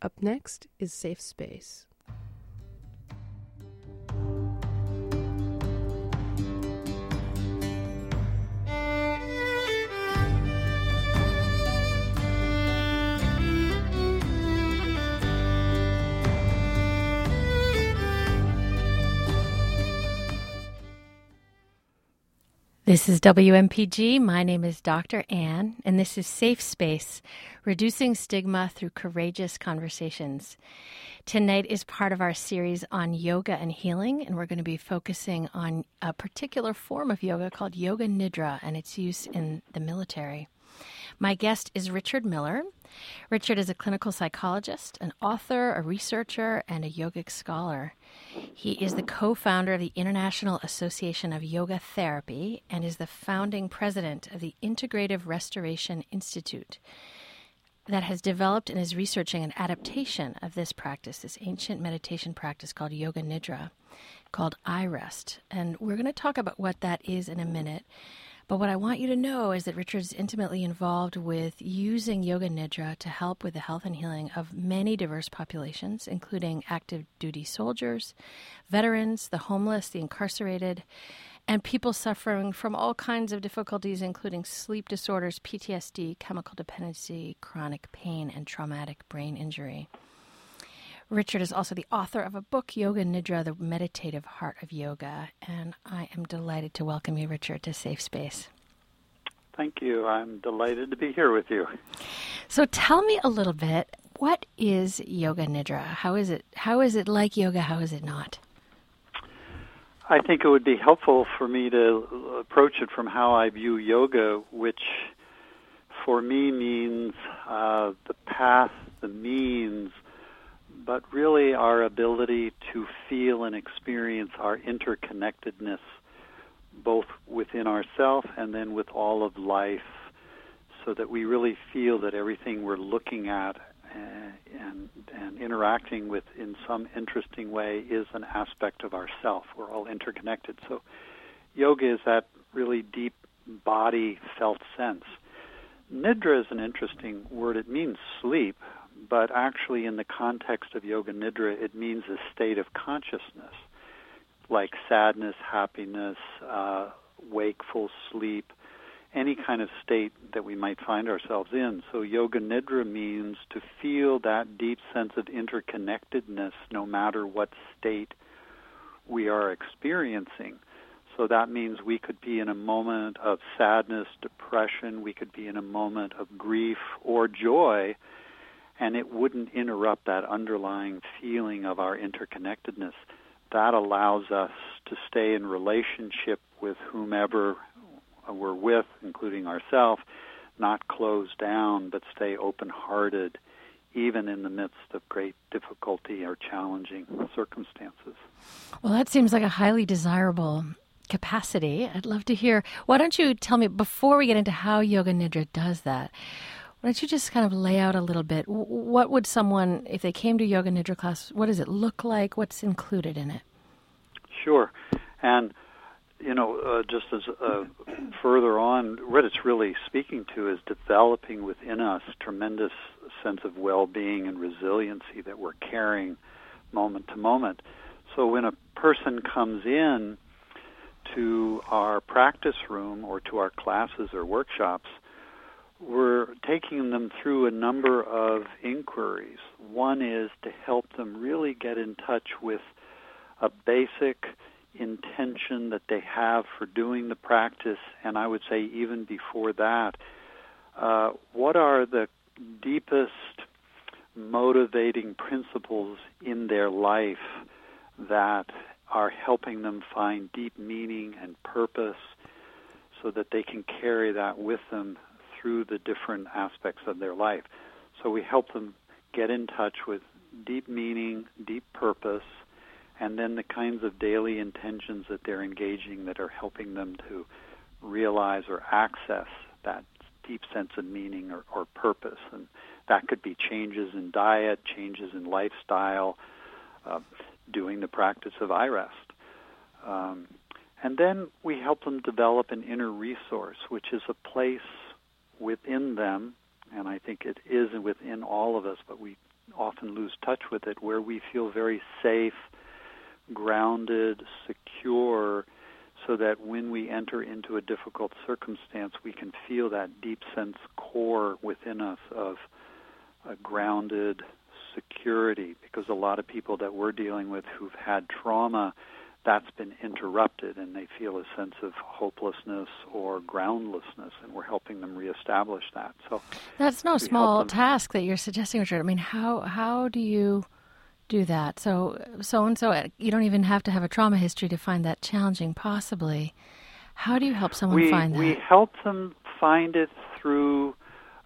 Up next is Safe Space. This is WMPG. My name is Dr. Anne, and this is Safe Space Reducing Stigma Through Courageous Conversations. Tonight is part of our series on yoga and healing, and we're going to be focusing on a particular form of yoga called Yoga Nidra and its use in the military. My guest is Richard Miller. Richard is a clinical psychologist, an author, a researcher, and a yogic scholar. He is the co founder of the International Association of Yoga Therapy and is the founding president of the Integrative Restoration Institute that has developed and is researching an adaptation of this practice, this ancient meditation practice called Yoga Nidra, called iRest. And we're going to talk about what that is in a minute. But what I want you to know is that Richard is intimately involved with using Yoga Nidra to help with the health and healing of many diverse populations, including active duty soldiers, veterans, the homeless, the incarcerated, and people suffering from all kinds of difficulties, including sleep disorders, PTSD, chemical dependency, chronic pain, and traumatic brain injury. Richard is also the author of a book, Yoga Nidra, The Meditative Heart of Yoga. And I am delighted to welcome you, Richard, to Safe Space. Thank you. I'm delighted to be here with you. So tell me a little bit, what is Yoga Nidra? How is it how is it like yoga? How is it not? I think it would be helpful for me to approach it from how I view yoga, which for me means uh, the path, the means but really our ability to feel and experience our interconnectedness both within ourselves and then with all of life so that we really feel that everything we're looking at uh, and, and interacting with in some interesting way is an aspect of ourself. We're all interconnected. So yoga is that really deep body felt sense. Nidra is an interesting word. It means sleep, but actually, in the context of Yoga Nidra, it means a state of consciousness, like sadness, happiness, uh, wakeful sleep, any kind of state that we might find ourselves in. So, Yoga Nidra means to feel that deep sense of interconnectedness no matter what state we are experiencing. So that means we could be in a moment of sadness, depression, we could be in a moment of grief or joy, and it wouldn't interrupt that underlying feeling of our interconnectedness. That allows us to stay in relationship with whomever we're with, including ourselves, not close down, but stay open hearted, even in the midst of great difficulty or challenging circumstances. Well, that seems like a highly desirable capacity. I'd love to hear. Why don't you tell me, before we get into how Yoga Nidra does that, why don't you just kind of lay out a little bit? What would someone, if they came to yoga nidra class, what does it look like? What's included in it? Sure, and you know, uh, just as uh, further on, what it's really speaking to is developing within us tremendous sense of well-being and resiliency that we're carrying moment to moment. So when a person comes in to our practice room or to our classes or workshops, we're taking them through a number of inquiries. One is to help them really get in touch with a basic intention that they have for doing the practice, and I would say even before that, uh, what are the deepest motivating principles in their life that are helping them find deep meaning and purpose so that they can carry that with them through the different aspects of their life. So we help them get in touch with deep meaning, deep purpose, and then the kinds of daily intentions that they're engaging that are helping them to realize or access that deep sense of meaning or, or purpose. And that could be changes in diet, changes in lifestyle, uh, doing the practice of iRest. Um, and then we help them develop an inner resource, which is a place within them, and I think it is within all of us, but we often lose touch with it, where we feel very safe, grounded, secure, so that when we enter into a difficult circumstance, we can feel that deep sense core within us of a grounded security. Because a lot of people that we're dealing with who've had trauma, that's been interrupted and they feel a sense of hopelessness or groundlessness and we're helping them reestablish that. So that's no small task that you're suggesting richard. I mean how how do you do that? So so and so you don't even have to have a trauma history to find that challenging possibly. How do you help someone we, find that? we help them find it through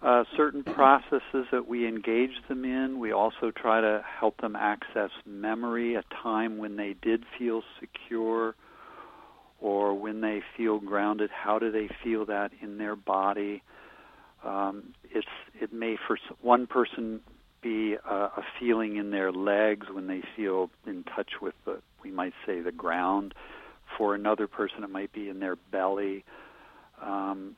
uh, certain processes that we engage them in. We also try to help them access memory, a time when they did feel secure or when they feel grounded. How do they feel that in their body? Um, it's it may for one person be a, a feeling in their legs when they feel in touch with the we might say the ground. For another person, it might be in their belly. Um,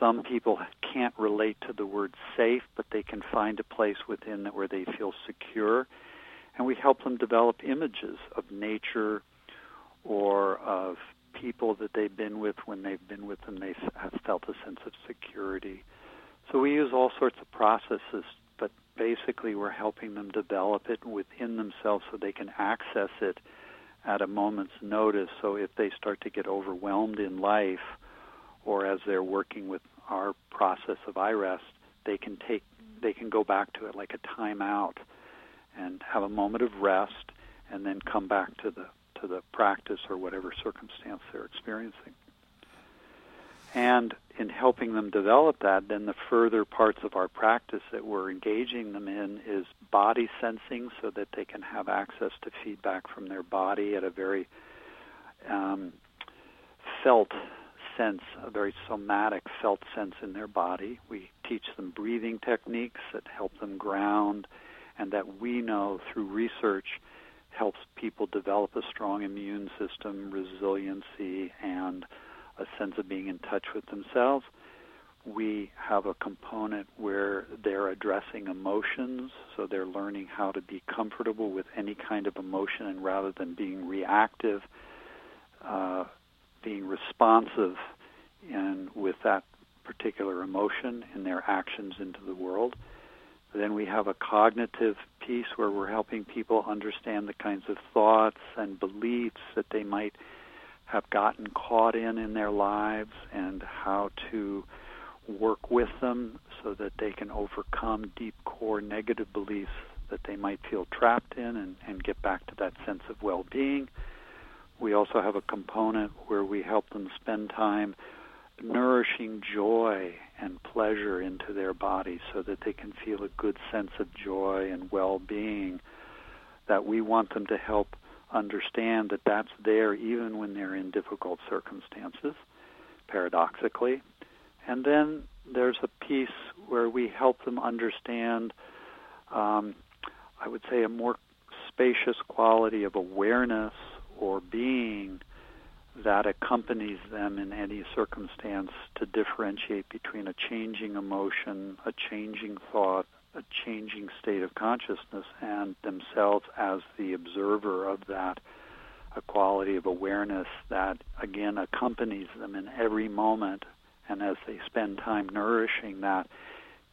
some people can't relate to the word safe, but they can find a place within where they feel secure. And we help them develop images of nature or of people that they've been with when they've been with them, they have felt a sense of security. So we use all sorts of processes, but basically we're helping them develop it within themselves so they can access it at a moment's notice. So if they start to get overwhelmed in life, or as they're working with our process of iRest, they can take they can go back to it like a timeout and have a moment of rest and then come back to the to the practice or whatever circumstance they're experiencing. And in helping them develop that, then the further parts of our practice that we're engaging them in is body sensing so that they can have access to feedback from their body at a very um, felt sense, a very somatic felt sense in their body. We teach them breathing techniques that help them ground and that we know through research helps people develop a strong immune system, resiliency, and a sense of being in touch with themselves. We have a component where they're addressing emotions, so they're learning how to be comfortable with any kind of emotion, and rather than being reactive, uh, being responsive and with that particular emotion in their actions into the world. Then we have a cognitive piece where we're helping people understand the kinds of thoughts and beliefs that they might have gotten caught in in their lives and how to work with them so that they can overcome deep core negative beliefs that they might feel trapped in and, and get back to that sense of well-being. We also have a component where we help them spend time nourishing joy and pleasure into their bodies so that they can feel a good sense of joy and well-being that we want them to help understand that that's there even when they're in difficult circumstances paradoxically. And then there's a piece where we help them understand um, i would say a more spacious quality of awareness or being that accompanies them in any circumstance to differentiate between a changing emotion, a changing thought, a changing state of consciousness, and themselves as the observer of that, a quality of awareness that again accompanies them in every moment. And as they spend time nourishing that,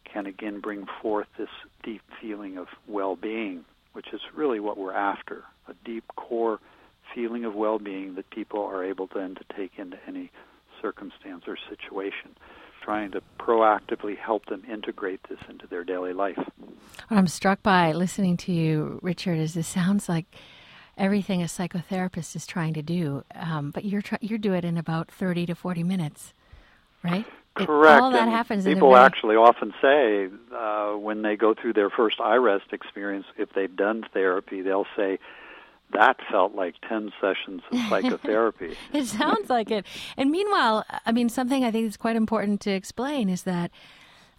can again bring forth this deep feeling of well being, which is really what we're after a deep core feeling of well-being that people are able then to take into any circumstance or situation trying to proactively help them integrate this into their daily life. What I'm struck by listening to you, Richard, is this sounds like everything a psychotherapist is trying to do, um, but you're try- you do it in about 30 to 40 minutes, right? Correct. It, all that and happens. People very... actually often say uh, when they go through their first iRest experience, if they've done therapy, they'll say, that felt like 10 sessions of psychotherapy. it sounds like it. And meanwhile, I mean, something I think is quite important to explain is that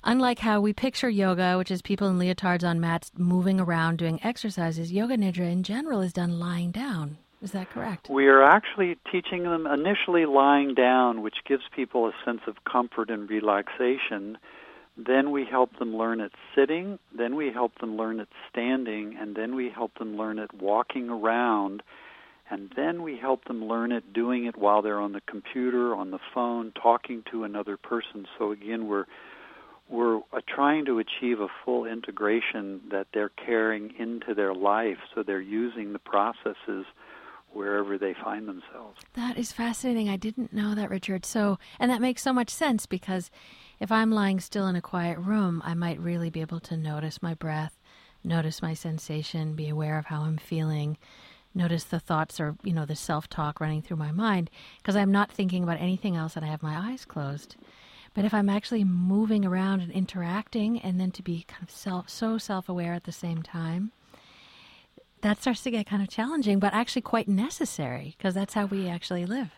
unlike how we picture yoga, which is people in leotards on mats moving around doing exercises, yoga nidra in general is done lying down. Is that correct? We are actually teaching them initially lying down, which gives people a sense of comfort and relaxation Then we help them learn it sitting, then we help them learn it standing, and then we help them learn it walking around, and then we help them learn it doing it while they're on the computer, on the phone, talking to another person. So again, we're we're trying to achieve a full integration that they're carrying into their life so they're using the processes wherever they find themselves. That is fascinating. I didn't know that, Richard. So, and that makes so much sense because if I'm lying still in a quiet room, I might really be able to notice my breath, notice my sensation, be aware of how I'm feeling, notice the thoughts or, you know, the self-talk running through my mind because I'm not thinking about anything else and I have my eyes closed. But if I'm actually moving around and interacting and then to be kind of self so self-aware at the same time, that starts to get kind of challenging, but actually quite necessary because that's how we actually live.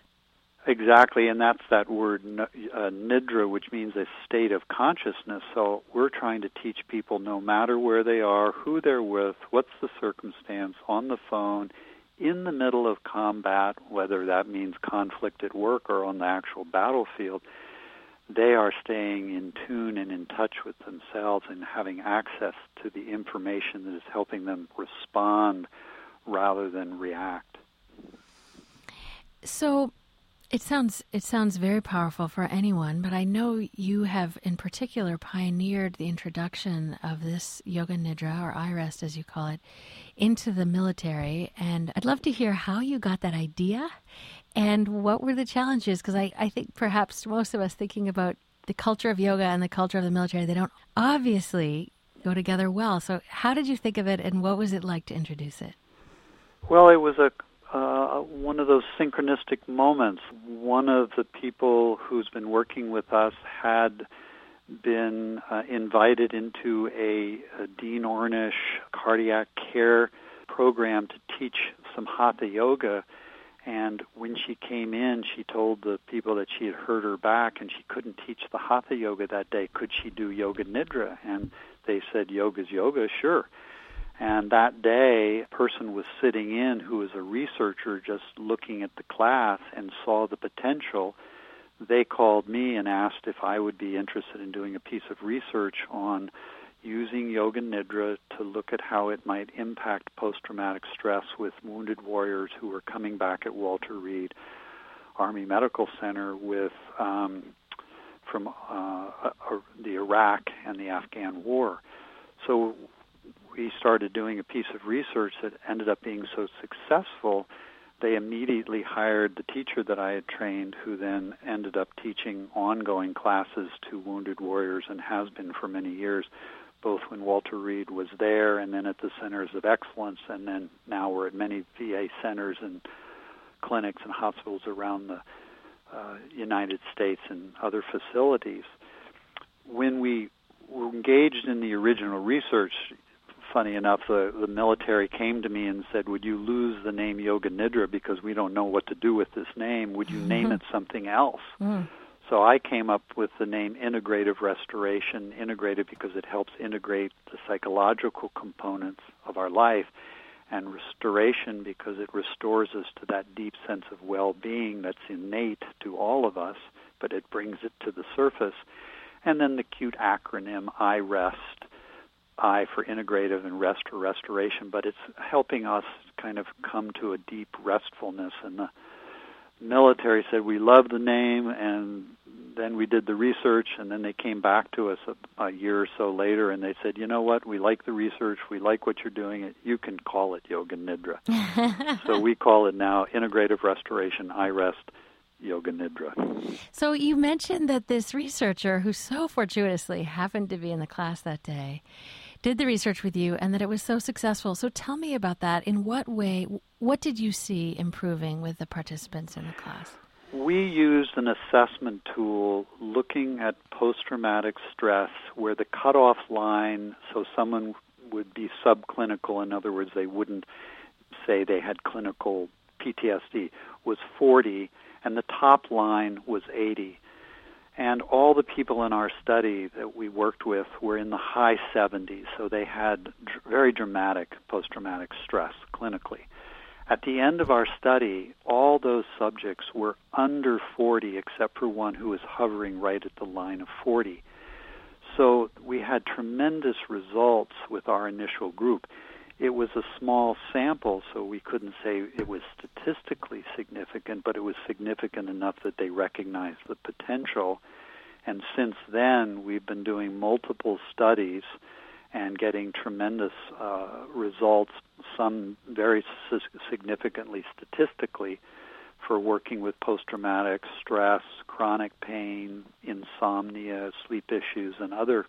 Exactly, and that's that word uh, nidra, which means a state of consciousness. So we're trying to teach people no matter where they are, who they're with, what's the circumstance, on the phone, in the middle of combat, whether that means conflict at work or on the actual battlefield, they are staying in tune and in touch with themselves and having access to the information that is helping them respond rather than react. So it sounds it sounds very powerful for anyone, but I know you have in particular pioneered the introduction of this yoga nidra or iRest as you call it into the military and I'd love to hear how you got that idea and what were the challenges? Because I, I think perhaps most of us thinking about the culture of yoga and the culture of the military, they don't obviously go together well. So, how did you think of it, and what was it like to introduce it? Well, it was a uh, one of those synchronistic moments. One of the people who's been working with us had been uh, invited into a, a Dean Ornish cardiac care program to teach some hatha yoga and when she came in, she told the people that she had hurt her back and she couldn't teach the hatha yoga that day. Could she do yoga nidra? And they said, Yoga's yoga, sure. And that day, a person was sitting in who was a researcher just looking at the class and saw the potential. They called me and asked if I would be interested in doing a piece of research on using Yoga Nidra to look at how it might impact post traumatic stress with wounded warriors who are coming back at Walter Reed Army Medical Center with um, from uh, uh, the Iraq and the Afghan War. So we started doing a piece of research that ended up being so successful. They immediately hired the teacher that I had trained, who then ended up teaching ongoing classes to wounded warriors and has been for many years both when Walter Reed was there and then at the centers of excellence, and then now we're at many VA centers and clinics and hospitals around the uh, United States and other facilities. When we were engaged in the original research, funny enough, the, the military came to me and said, Would you lose the name Yoga Nidra because we don't know what to do with this name? Would you mm-hmm. name it something else? Mm. So I came up with the name integrative restoration, integrative because it helps integrate the psychological components of our life, and restoration because it restores us to that deep sense of well-being that's innate to all of us, but it brings it to the surface. And then the cute acronym I rest, I for integrative and rest for restoration, but it's helping us kind of come to a deep restfulness. And the military said we love the name and then we did the research and then they came back to us a, a year or so later and they said you know what? We like the research. We like what you're doing. You can call it yoga nidra so we call it now integrative restoration iRest yoga nidra so you mentioned that this researcher who so fortuitously happened to be in the class that day did the research with you and that it was so successful. So tell me about that. In what way, what did you see improving with the participants in the class? We used an assessment tool looking at post traumatic stress where the cutoff line, so someone would be subclinical, in other words, they wouldn't say they had clinical PTSD, was 40, and the top line was 80. And all the people in our study that we worked with were in the high 70s, so they had dr- very dramatic post traumatic stress clinically. At the end of our study, all those subjects were under 40 except for one who was hovering right at the line of 40. So we had tremendous results with our initial group. It was a small sample, so we couldn't say it was statistically significant, but it was significant enough that they recognized the potential. And since then, we've been doing multiple studies and getting tremendous uh, results, some very significantly statistically, for working with post traumatic stress, chronic pain, insomnia, sleep issues, and other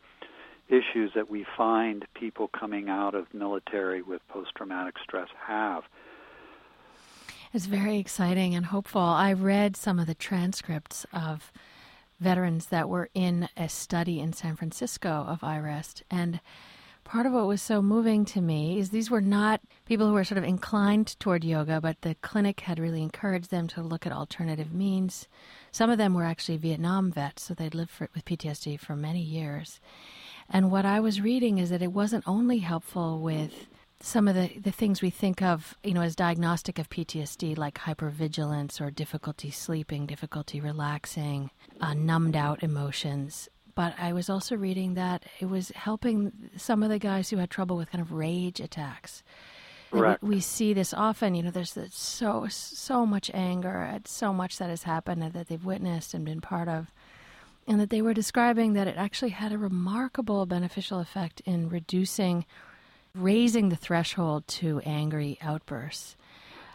issues that we find people coming out of military with post traumatic stress have. It's very exciting and hopeful. I read some of the transcripts of veterans that were in a study in San Francisco of iRest, and part of what was so moving to me is these were not people who were sort of inclined toward yoga, but the clinic had really encouraged them to look at alternative means. Some of them were actually Vietnam vets, so they'd lived for, with PTSD for many years. And what I was reading is that it wasn't only helpful with some of the, the things we think of, you know, as diagnostic of PTSD, like hypervigilance or difficulty sleeping, difficulty relaxing, uh, numbed out emotions but I was also reading that it was helping some of the guys who had trouble with kind of rage attacks. Correct. We, we see this often. You know, there's so so much anger at so much that has happened that they've witnessed and been part of, and that they were describing that it actually had a remarkable beneficial effect in reducing, raising the threshold to angry outbursts.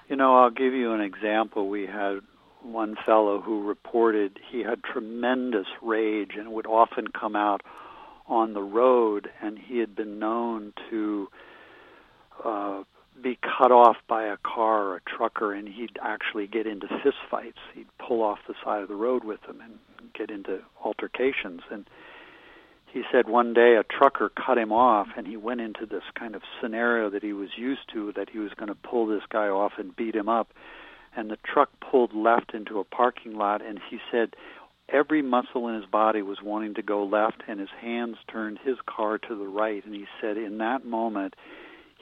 You know, I'll give you an example. We had one fellow who reported he had tremendous rage and would often come out on the road, and he had been known to uh, be cut off by a car or a trucker, and he'd actually get into fistfights. He'd pull off the side of the road with them and get into altercations. And he said one day a trucker cut him off, and he went into this kind of scenario that he was used to that he was going to pull this guy off and beat him up and the truck pulled left into a parking lot and he said every muscle in his body was wanting to go left and his hands turned his car to the right and he said in that moment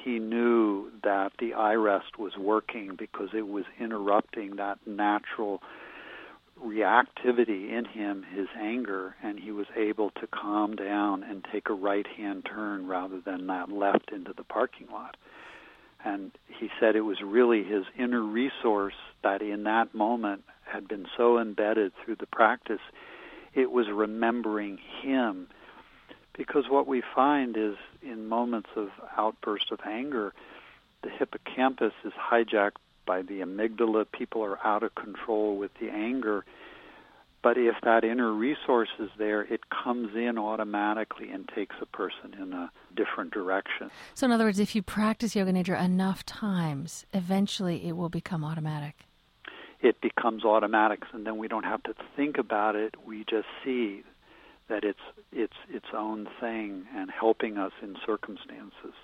he knew that the iRest was working because it was interrupting that natural reactivity in him, his anger, and he was able to calm down and take a right hand turn rather than that left into the parking lot. And he said it was really his inner resource that in that moment had been so embedded through the practice, it was remembering him. Because what we find is in moments of outburst of anger, the hippocampus is hijacked by the amygdala. People are out of control with the anger but if that inner resource is there, it comes in automatically and takes a person in a different direction. So, in other words, if you practice Yoga Nidra enough times, eventually it will become automatic. It becomes automatic, and then we don't have to think about it. We just see that it's it's its own thing and helping us in circumstances.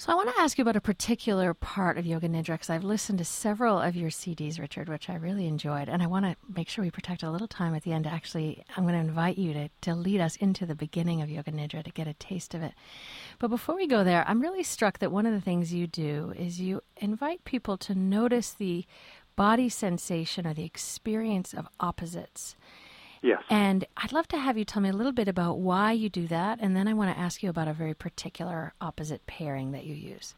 So I want to ask you about a particular part of Yoga Nidra because I've listened to several of your CDs, Richard, which I really enjoyed, and I want to make sure we protect a little time at the end. Actually, I'm going to invite you to to lead us into the beginning of Yoga Nidra to get a taste of it. But before we go there, I'm really struck that one of the things you do is you invite people to notice the body sensation or the experience of opposites. Yes. And I'd love to have you tell me a little bit about why you do that, and then I want to ask you about a very particular opposite pairing that you use.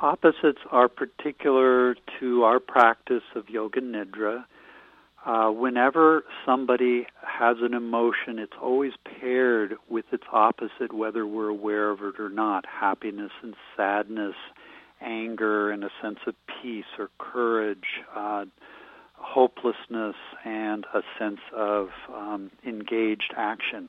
Opposites are particular to our practice of Yoga Nidra. Uh, whenever somebody has an emotion, it's always paired with its opposite, whether we're aware of it or not happiness and sadness, anger and a sense of peace or courage. Uh, hopelessness and a sense of um, engaged action.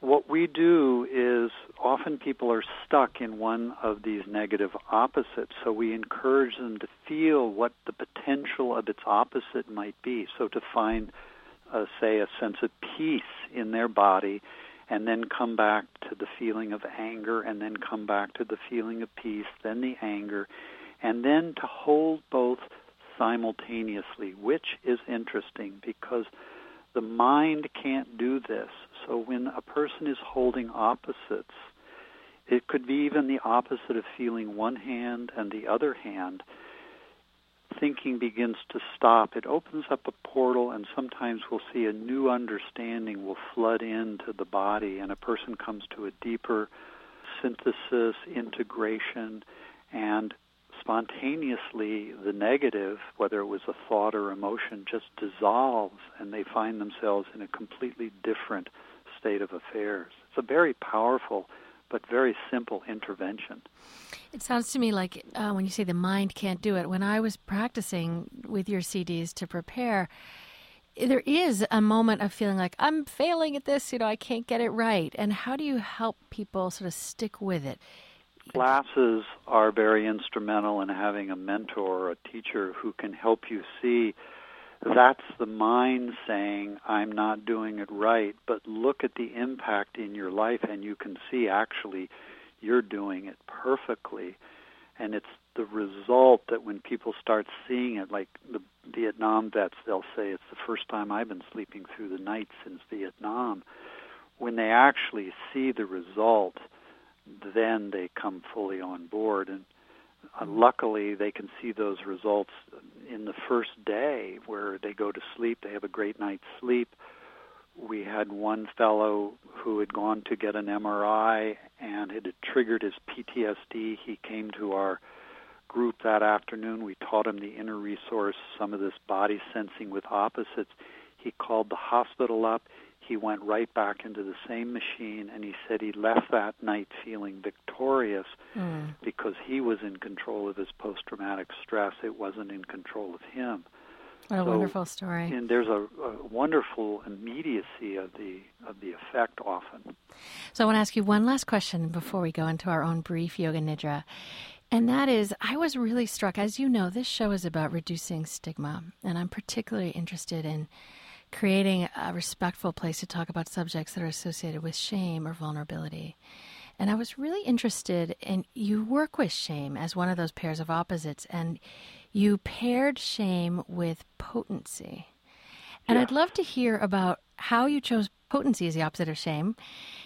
What we do is often people are stuck in one of these negative opposites, so we encourage them to feel what the potential of its opposite might be. So to find, uh, say, a sense of peace in their body, and then come back to the feeling of anger, and then come back to the feeling of peace, then the anger, and then to hold both simultaneously, which is interesting because the mind can't do this. So when a person is holding opposites, it could be even the opposite of feeling one hand and the other hand. thinking begins to stop. It opens up a portal, and sometimes we'll see a new understanding will flood into the body, and a person comes to a deeper synthesis, integration, and spontaneously the negative, whether it was a thought or emotion, just dissolves, and they find themselves in a completely different state of affairs. It's a very powerful but very simple intervention. It sounds to me like uh, when you say the mind can't do it, when I was practicing with your CDs to prepare, there is a moment of feeling like I'm failing at this, you know, I can't get it right. And how do you help people sort of stick with it? Classes are very instrumental in having a mentor or a teacher who can help you see that's the mind saying, I'm not doing it right. But look at the impact in your life, and you can see actually you're doing it perfectly. And it's the result that when people start seeing it, like the Vietnam vets, they'll say, It's the first time I've been sleeping through the night since Vietnam. When they actually see the result, then they come fully on board. And uh, luckily, they can see those results in the first day where they go to sleep, they have a great night's sleep. We had one fellow who had gone to get an MRI and it had triggered his PTSD. He came to our group that afternoon. We taught him the inner resource, some of this body sensing with opposites. He called the hospital up he went right back into the same machine and he said he left that night feeling victorious mm. because he was in control of his post traumatic stress it wasn't in control of him what a so, wonderful story and there's a, a, wonderful immediacy of the of the effect often so i want to ask you one last question before we go into our own brief yoga nidra and that is, I was really struck. As you know, this show is about reducing stigma, and I'm particularly interested in creating a respectful place to talk about subjects that are associated with shame or vulnerability. And I was really interested in you work with shame as one of those pairs of opposites, and you paired shame with potency. And yeah. I'd love to hear about how you chose potency as the opposite of shame,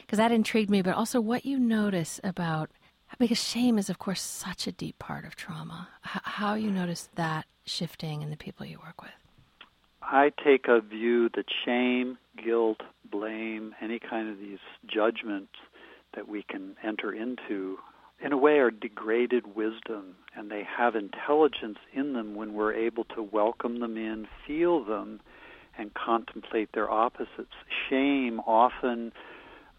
because that intrigued me, but also what you notice about, because shame is, of course, such a deep part of trauma, how you notice that shifting in the people you work with. I take a view that shame, guilt, blame, any kind of these judgments that we can enter into, in a way, are degraded wisdom, and they have intelligence in them when we're able to welcome them in, feel them, and contemplate their opposites. Shame often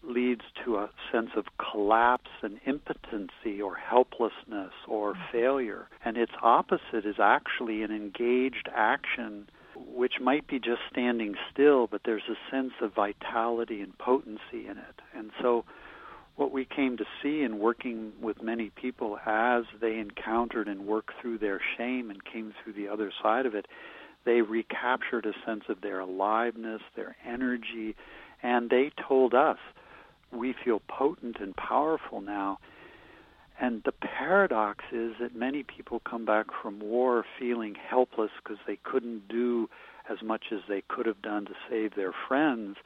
leads to a sense of collapse and impotency or helplessness or mm-hmm. failure. And its opposite is actually an engaged action which might be just standing still, but there's a sense of vitality and potency in it. And so, what we came to see in working with many people as they encountered and worked through their shame and came through the other side of it, they recaptured a sense of their aliveness, their energy, and they told us, we feel potent and powerful now and the paradox is that many people come back from war feeling helpless because they couldn't do as much as they could have done to save their friends.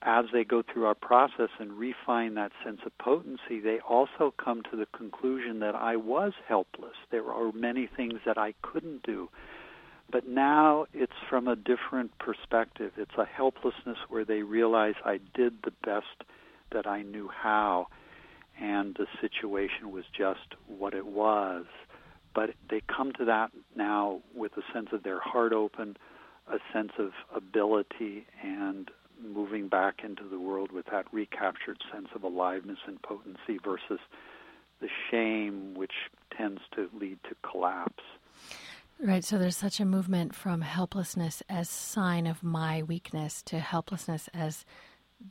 As they go through our process and refine that sense of potency, they also come to the conclusion that I was helpless. There are many things that I couldn't do. But now it's from a different perspective. It's a helplessness where they realize I did the best that I knew how and the situation was just what it was. But they come to that now with a sense of their heart open, a sense of ability, and moving back into the world with that recaptured sense of aliveness and potency versus the shame which tends to lead to collapse. Right, so there's such a movement from helplessness as sign of my weakness to helplessness as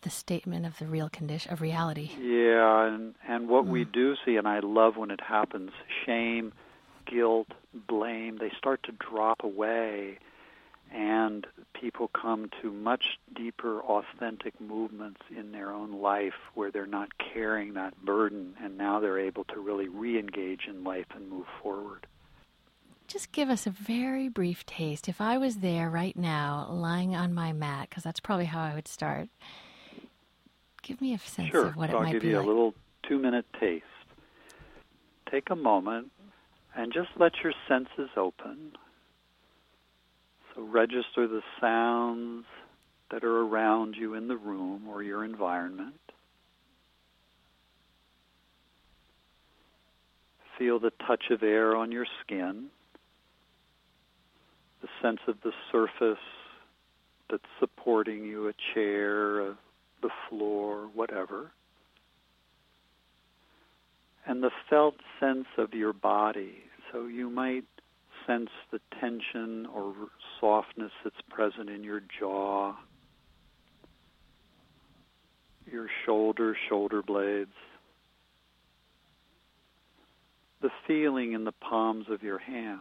the statement of the real condition of reality. Yeah, and and what mm. we do see, and I love when it happens, shame, guilt, blame, they start to drop away, and people come to much deeper, authentic movements in their own life where they're not carrying that burden, and now they're able to really re-engage in life and move forward just give us a very brief taste. If I was there right now, lying on my mat, because that's probably how I would start, Give me a sense sure. of what so it might be. I'll give you like. a little two minute taste. Take a moment, And just let your senses open. So register the sounds that are around you in the room or your environment. Feel the touch of air on your skin, the sense of the surface that's supporting you, a chair, a, the floor, whatever. And the felt sense of your body. So you might sense the tension or softness that's present in your jaw, your shoulder, shoulder blades, the feeling in the palms of your hands.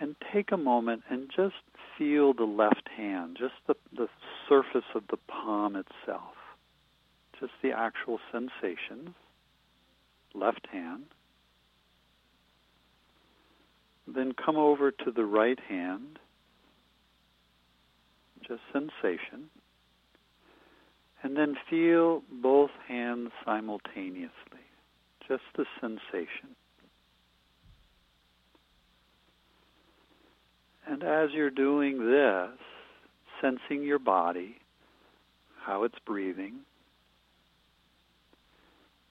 And take a moment and just feel the left hand, just the, the surface of the palm itself, just the actual sensations, left hand. Then come over to the right hand, just sensation. And then feel both hands simultaneously, just the sensation. And as you're doing this, sensing your body, how it's breathing,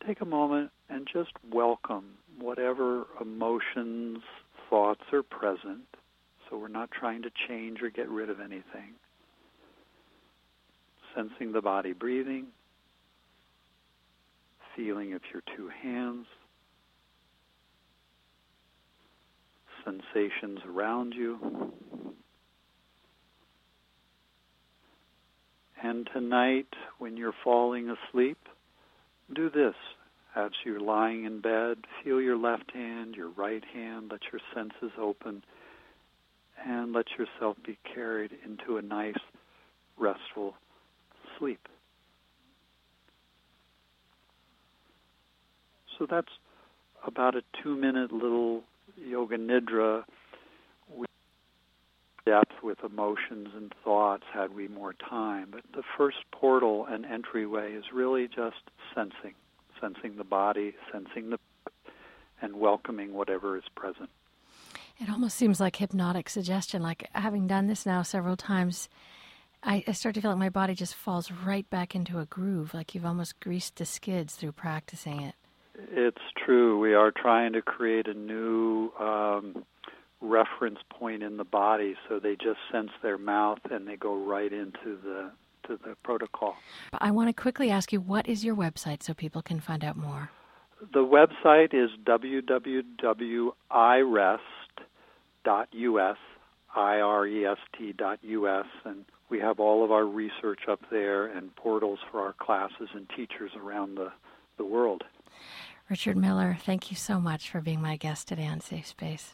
take a moment and just welcome whatever emotions, thoughts are present. So we're not trying to change or get rid of anything. Sensing the body breathing, feeling of your two hands, sensations around you. And tonight, when you're falling asleep, do this. As you're lying in bed, feel your left hand, your right hand, let your senses open, and let yourself be carried into a nice, restful sleep. So that's about a two minute little yoga nidra with depth with emotions and thoughts had we more time. But the first portal and entryway is really just sensing, sensing the body, sensing the and welcoming whatever is present. It almost seems like hypnotic suggestion. Like having done this now several times, I, I, start to feel like my body just falls right back into a groove, like you've almost greased the skids through practicing it. It's true. We are trying to create a new um, reference point in the body, so they just sense their mouth and they go right into the to the protocol. I want to quickly ask you, what is your website so people can find out more? The website is www.irest.us, I-R-E-S-T.us, and we have all of our research up there and portals for our classes and teachers around the, the world. Richard Miller, thank you so much for being my guest today on Safe Space.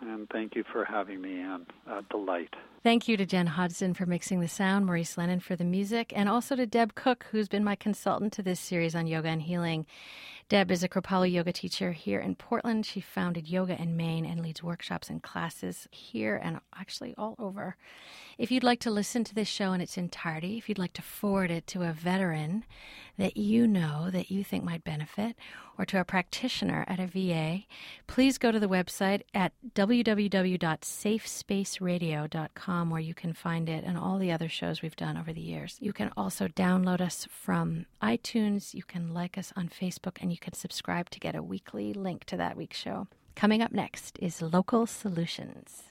And thank you for having me, Anne. A delight. Thank you to Jen Hodgson for mixing the sound, Maurice Lennon for the music, and also to Deb Cook, who's been my consultant to this series on yoga and healing. Deb is a Kripalu yoga teacher here in Portland. She founded Yoga in Maine and leads workshops and classes here and actually all over. If you'd like to listen to this show in its entirety, if you'd like to forward it to a veteran that you know that you think might benefit, or to a practitioner at a VA, please go to the website at www.safespaceradio.com where you can find it and all the other shows we've done over the years. You can also download us from iTunes, you can like us on Facebook, and you can subscribe to get a weekly link to that week's show. Coming up next is Local Solutions.